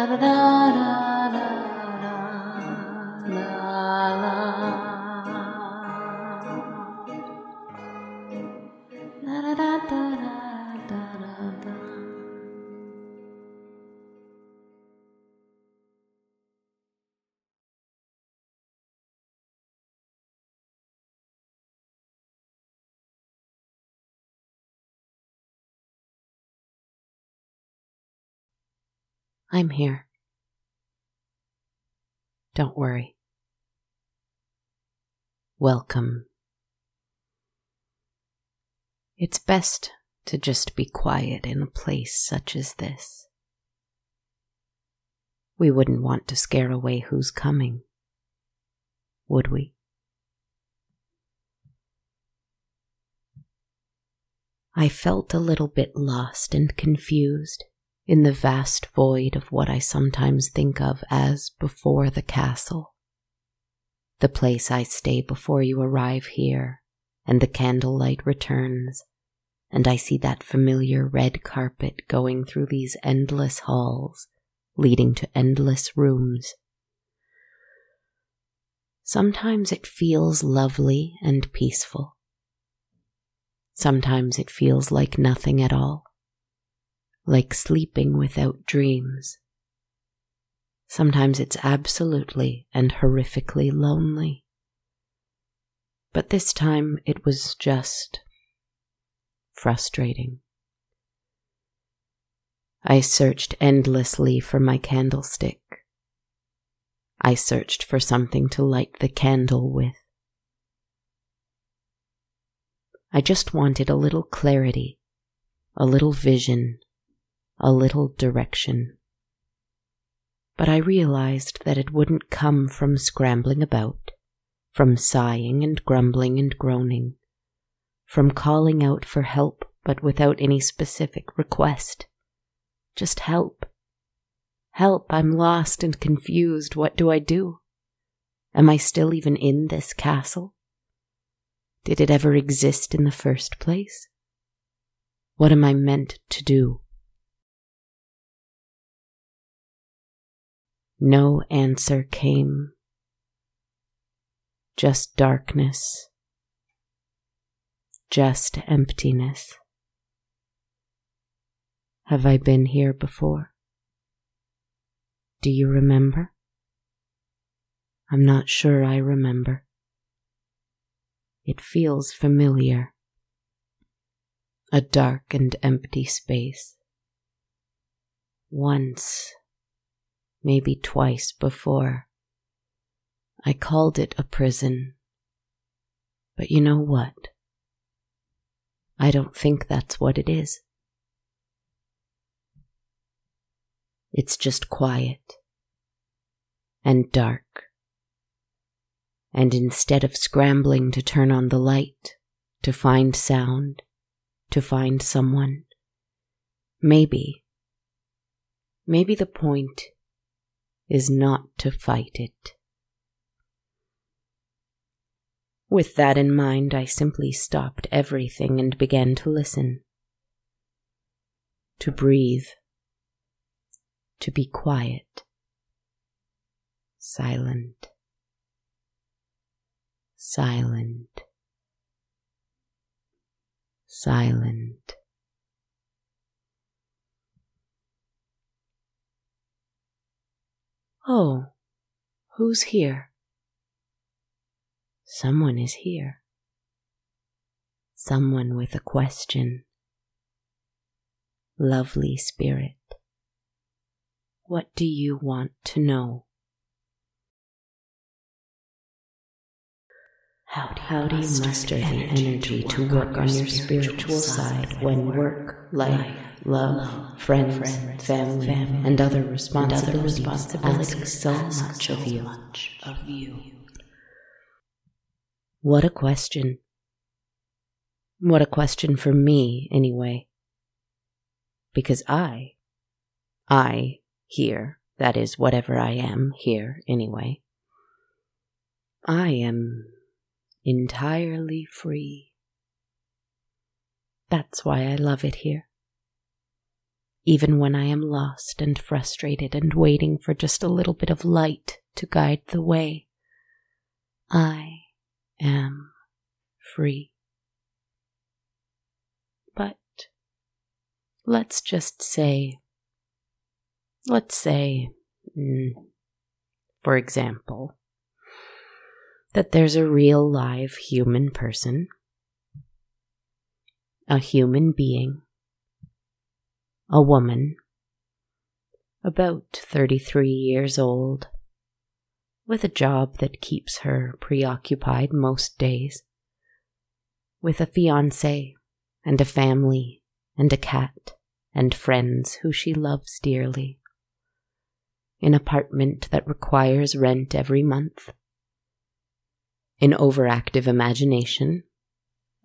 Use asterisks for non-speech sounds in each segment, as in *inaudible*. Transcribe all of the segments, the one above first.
Da da da da I'm here. Don't worry. Welcome. It's best to just be quiet in a place such as this. We wouldn't want to scare away who's coming, would we? I felt a little bit lost and confused in the vast void of what I sometimes think of as before the castle. The place I stay before you arrive here, and the candlelight returns, and I see that familiar red carpet going through these endless halls, leading to endless rooms. Sometimes it feels lovely and peaceful. Sometimes it feels like nothing at all like sleeping without dreams. Sometimes it's absolutely and horrifically lonely. But this time it was just frustrating. I searched endlessly for my candlestick. I searched for something to light the candle with. I just wanted a little clarity, a little vision, a little direction. But I realized that it wouldn't come from scrambling about, from sighing and grumbling and groaning, from calling out for help but without any specific request. Just help. Help, I'm lost and confused. What do I do? Am I still even in this castle? Did it ever exist in the first place? What am I meant to do? No answer came. Just darkness. Just emptiness. Have I been here before? Do you remember? I'm not sure I remember. It feels familiar. A dark and empty space. Once maybe twice before. I called it a prison. But you know what? I don't think that's what it is. It's just quiet and dark. And instead of scrambling to turn on the light, to find sound, to find someone, maybe, maybe the point is not to fight it. With that in mind, I simply stopped everything and began to listen. To breathe. To be quiet. Silent. Silent. Silent. Oh, who's here? Someone is here. Someone with a question. Lovely spirit, what do you want to know? How do, How do you muster the energy to work on your spiritual side when work, life, love, friends, friends family, family, and other responsibilities, and other responsibilities ask so much so of you. Much of you. What a question. What a question for me, anyway. Because I, I here, that is, whatever I am here, anyway, I am entirely free. That's why I love it here. even when I am lost and frustrated and waiting for just a little bit of light to guide the way. I am free. But let's just say, let's say, mm, for example, that there's a real live human person, a human being, a woman, about 33 years old, with a job that keeps her preoccupied most days, with a fiance and a family and a cat and friends who she loves dearly, an apartment that requires rent every month, an overactive imagination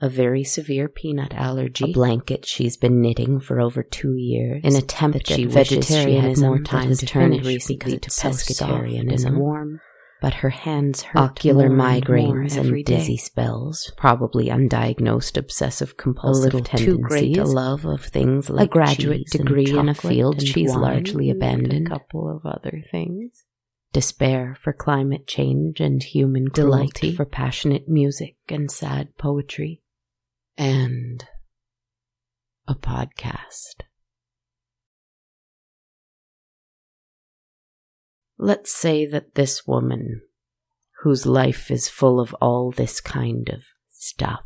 a very severe peanut allergy, a blanket she's been knitting for over two years, an attempt at vegetarianism more time to turned recently to pescatarianism, and warm, but her hands hurt ocular migraines and, and dizzy spells, probably undiagnosed obsessive compulsive a little too great a love of things like a graduate degree in a field she's largely abandoned, a couple of other things despair for climate change and human delight for passionate music and sad poetry, and a podcast. Let's say that this woman, whose life is full of all this kind of stuff,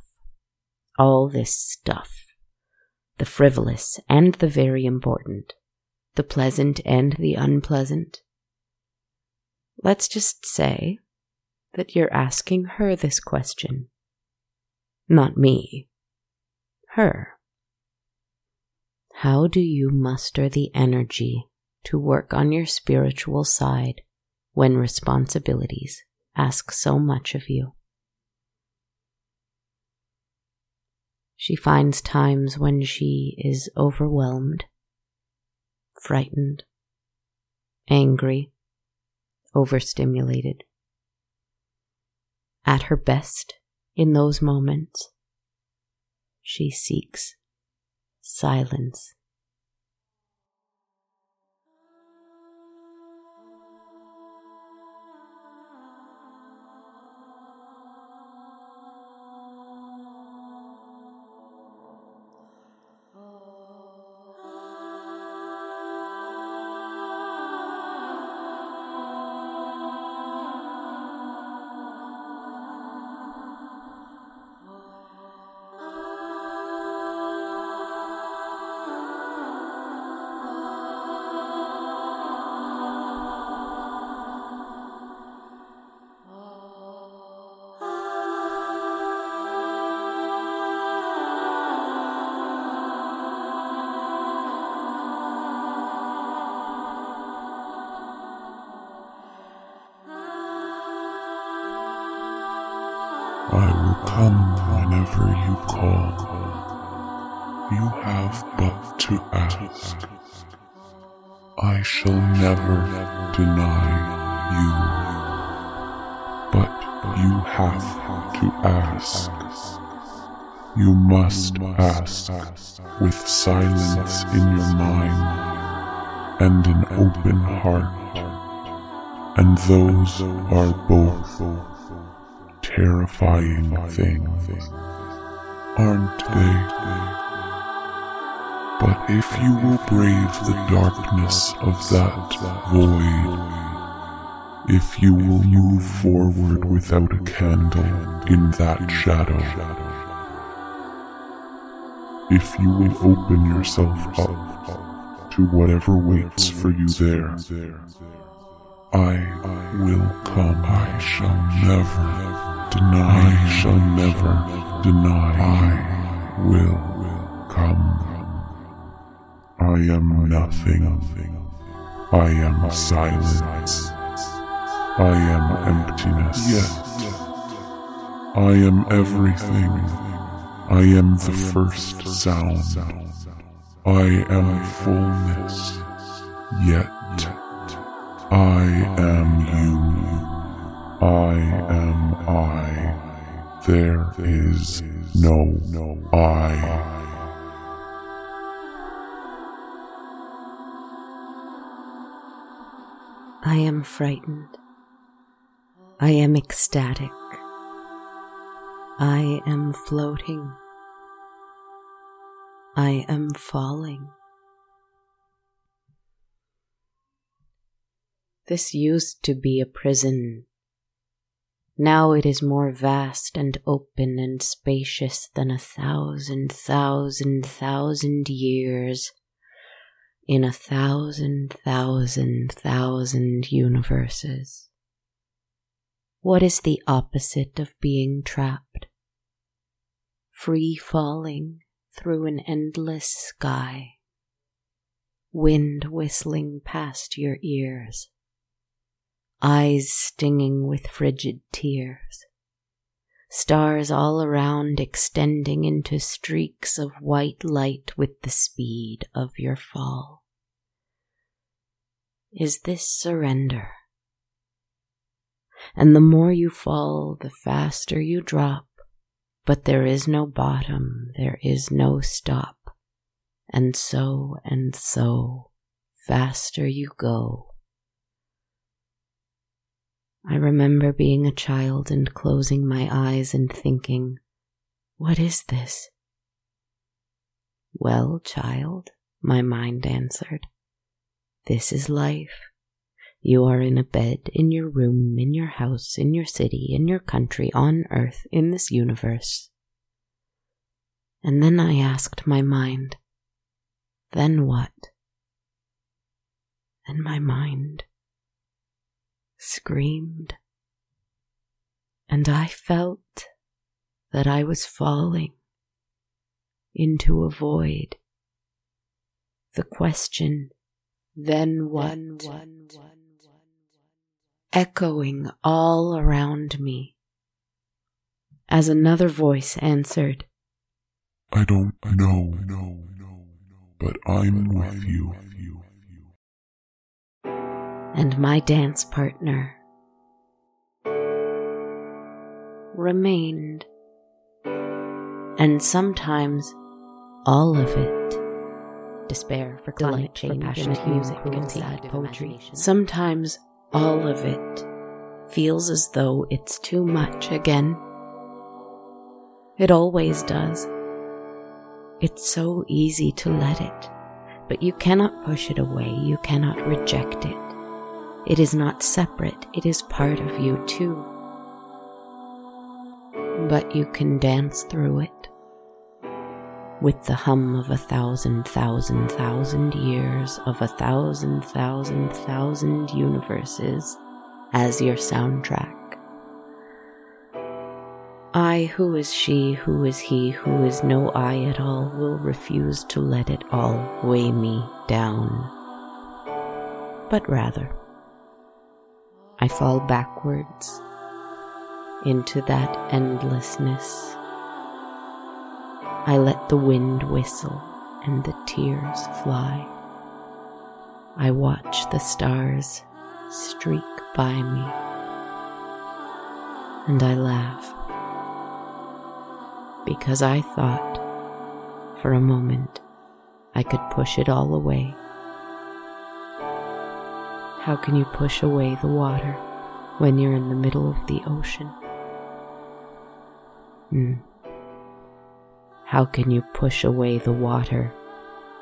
all this stuff, the frivolous and the very important, the pleasant and the unpleasant. Let's just say that you're asking her this question, not me her. How do you muster the energy to work on your spiritual side when responsibilities ask so much of you? She finds times when she is overwhelmed, frightened, angry, overstimulated. At her best in those moments, she seeks silence. Have but to ask. I shall never deny you. But you have to ask. You must ask with silence in your mind and an open heart. And those are both terrifying things, aren't they? But if you will brave the darkness of that void, if you will move forward without a candle in that shadow, if you will open yourself up to whatever waits for you there, I will come. I shall never deny, I shall never deny, I will come. I am nothing. I am silence. I am emptiness. Yet, I am everything. I am the first sound. I am fullness. Yet, I am you. I am I. There is no I. I am frightened. I am ecstatic. I am floating. I am falling. This used to be a prison. Now it is more vast and open and spacious than a thousand, thousand, thousand years in a thousand, thousand, thousand universes. What is the opposite of being trapped? Free falling through an endless sky, wind whistling past your ears eyes stinging with frigid tears, stars all around extending into streaks of white light with the speed of your fall. Is this surrender? And the more you fall, the faster you drop, but there is no bottom, there is no stop, and so and so faster you go I remember being a child and closing my eyes and thinking, What is this? Well, child, my mind answered, This is life. You are in a bed, in your room, in your house, in your city, in your country, on earth, in this universe. And then I asked my mind, Then what? And my mind screamed, and I felt that I was falling into a void. The question, then what? Echoing all around me as another voice answered, I don't know, but I'm with you and my dance partner remained. And sometimes all of it despair for climate change, passionate music, and sad poetry. Sometimes all of it feels as though it's too much again. It always does. It's so easy to let it, but you cannot push it away, you cannot reject it. It is not separate, it is part of you too. But you can dance through it with the hum of a thousand, thousand, thousand years of a thousand, thousand, thousand universes as your soundtrack. I, who is she, who is he, who is no I at all, will refuse to let it all weigh me down, but rather I fall backwards into that endlessness. I let the wind whistle and the tears fly. I watch the stars streak by me and I laugh because I thought for a moment I could push it all away how can you push away the water when you're in the middle of the ocean? Hmm. How can you push away the water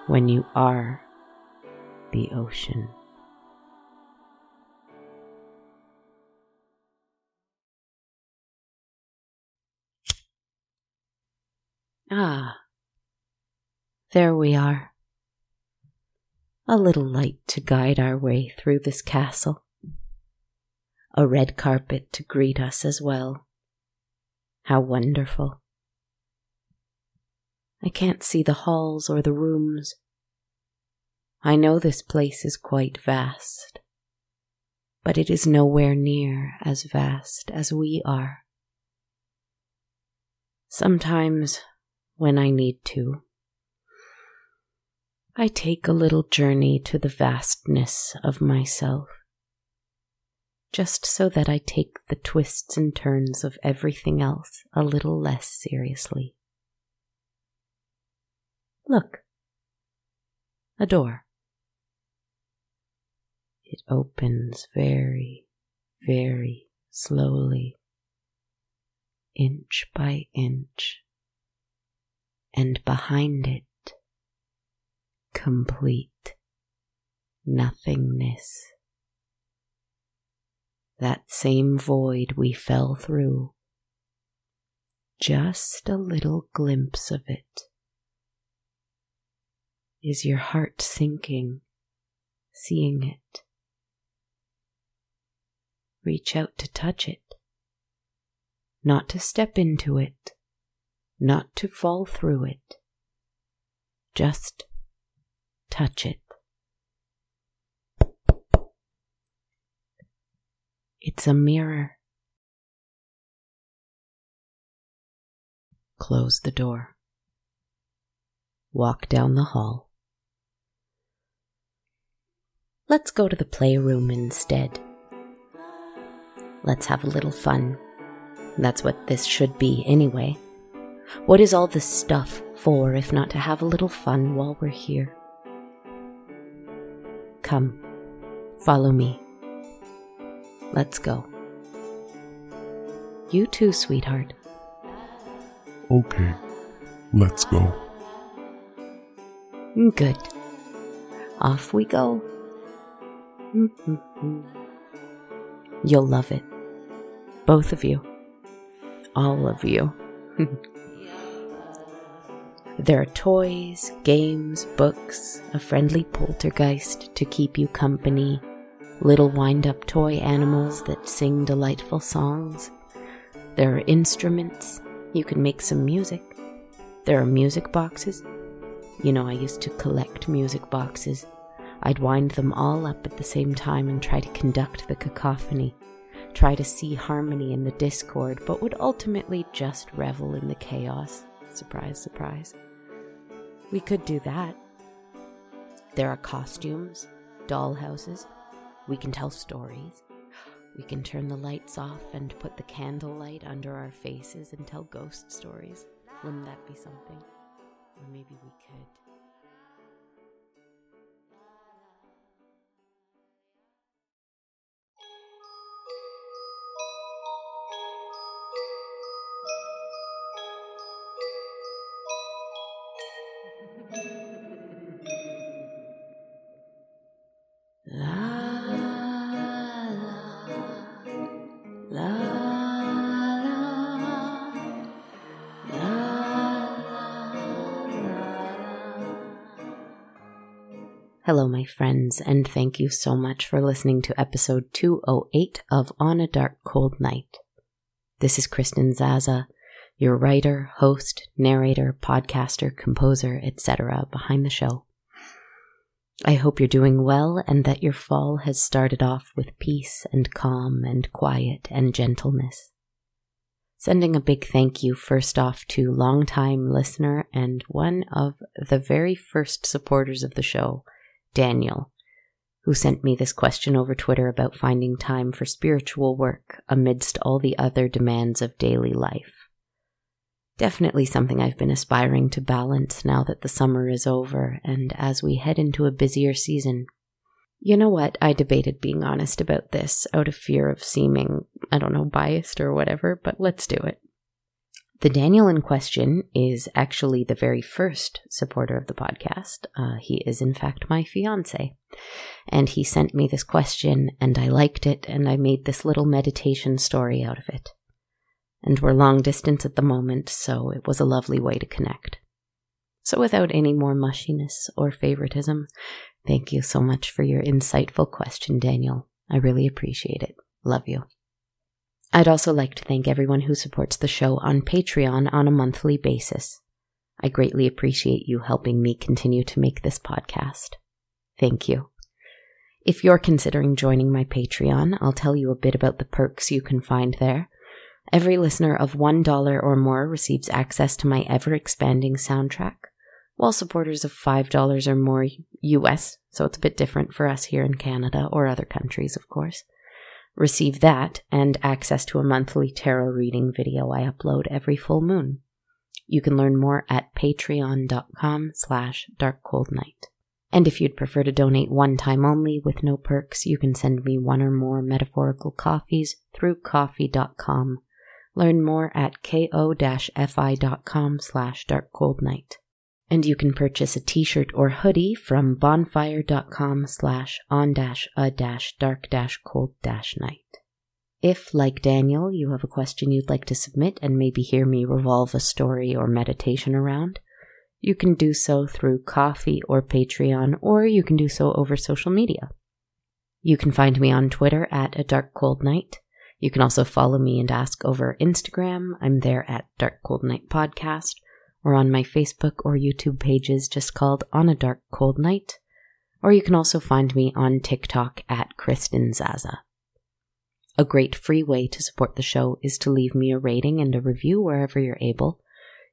when you are the ocean? Ah, there we are a little light to guide our way through this castle, a red carpet to greet us as well. How wonderful! I can't see the halls or the rooms. I know this place is quite vast, but it is nowhere near as vast as we are. Sometimes, when I need to, I take a little journey to the vastness of myself, just so that I take the twists and turns of everything else a little less seriously. Look, a door. It opens very, very slowly, inch by inch, and behind it, complete nothingness. That same void we fell through. Just a little glimpse of it. Is your heart sinking, seeing it? Reach out to touch it. Not to step into it, not to fall through it. Just touch it. It's a mirror. Close the door. Walk down the hall. Let's go to the playroom instead. Let's have a little fun. That's what this should be, anyway. What is all this stuff for if not to have a little fun while we're here? Come, follow me. Let's go. You too, sweetheart. Okay, let's go. Good. Off we go. *laughs* You'll love it. Both of you. All of you. *laughs* there are toys, games, books, a friendly poltergeist to keep you company, little wind up toy animals that sing delightful songs. There are instruments. You can make some music. There are music boxes. You know, I used to collect music boxes. I'd wind them all up at the same time and try to conduct the cacophony, try to see harmony in the discord, but would ultimately just revel in the chaos. Surprise, surprise. We could do that. There are costumes, dollhouses, we can tell stories. We can turn the lights off and put the candlelight under our faces and tell ghost stories. Wouldn't that be something? Or maybe we could. Hello, my friends, and thank you so much for listening to episode 208 of On a Dark Cold Night. This is Kristen Zaza, your writer, host, narrator, podcaster, composer, etc., behind the show. I hope you're doing well and that your fall has started off with peace and calm and quiet and gentleness. Sending a big thank you first off to longtime listener and one of the very first supporters of the show, Daniel, who sent me this question over Twitter about finding time for spiritual work amidst all the other demands of daily life. Definitely something I've been aspiring to balance now that the summer is over and as we head into a busier season. You know what? I debated being honest about this out of fear of seeming, I don't know, biased or whatever, but let's do it. The Daniel in question is actually the very first supporter of the podcast. Uh, he is, in fact, my fiance. And he sent me this question, and I liked it, and I made this little meditation story out of it. And we're long distance at the moment, so it was a lovely way to connect. So, without any more mushiness or favoritism, thank you so much for your insightful question, Daniel. I really appreciate it. Love you. I'd also like to thank everyone who supports the show on Patreon on a monthly basis. I greatly appreciate you helping me continue to make this podcast. Thank you. If you're considering joining my Patreon, I'll tell you a bit about the perks you can find there. Every listener of $1 or more receives access to my ever expanding soundtrack, while supporters of $5 or more US, so it's a bit different for us here in Canada or other countries, of course, receive that and access to a monthly tarot reading video I upload every full moon. You can learn more at patreon.com slash darkcoldnight. And if you'd prefer to donate one time only with no perks, you can send me one or more metaphorical coffees through ko-fi.com. Learn more at ko-fi.com slash darkcoldnight. And you can purchase a t-shirt or hoodie from bonfire.com slash on dash a dash dark dash cold dash night. If, like Daniel, you have a question you'd like to submit and maybe hear me revolve a story or meditation around, you can do so through Ko-fi or Patreon, or you can do so over social media. You can find me on Twitter at a dark cold night. You can also follow me and ask over Instagram. I'm there at Dark Cold Night Podcast, or on my Facebook or YouTube pages just called On a Dark Cold Night. Or you can also find me on TikTok at Kristen Zaza. A great free way to support the show is to leave me a rating and a review wherever you're able.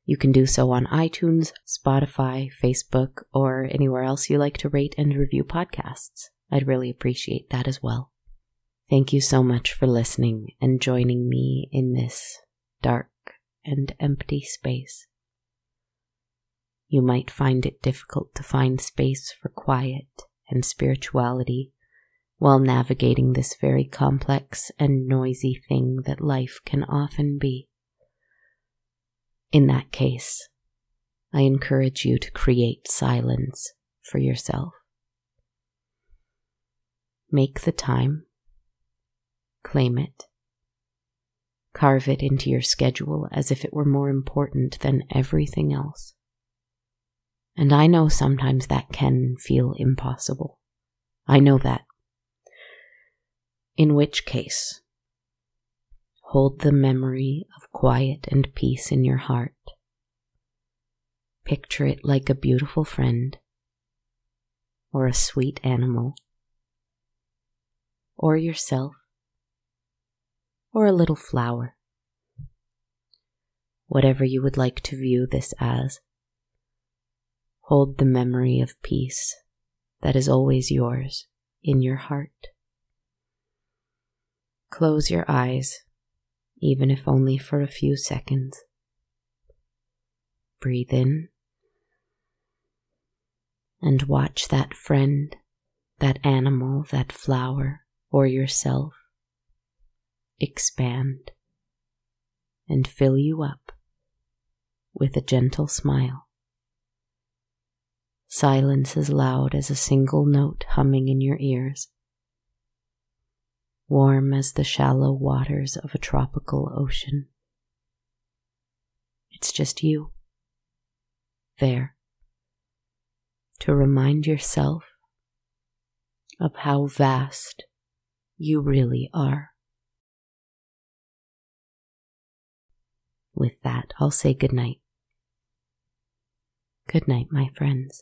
You can do so on iTunes, Spotify, Facebook, or anywhere else you like to rate and review podcasts. I'd really appreciate that as well. Thank you so much for listening and joining me in this dark and empty space. You might find it difficult to find space for quiet and spirituality while navigating this very complex and noisy thing that life can often be. In that case, I encourage you to create silence for yourself. Make the time, claim it, carve it into your schedule as if it were more important than everything else. And I know sometimes that can feel impossible. I know that. In which case, Hold the memory of quiet and peace in your heart. Picture it like a beautiful friend, or a sweet animal, or yourself, or a little flower. Whatever you would like to view this as, hold the memory of peace that is always yours in your heart. Close your eyes even if only for a few seconds. Breathe in and watch that friend, that animal, that flower, or yourself expand and fill you up with a gentle smile. Silence as loud as a single note humming in your ears warm as the shallow waters of a tropical ocean. It's just you there to remind yourself of how vast you really are. With that, I'll say good night. Good night, my friends.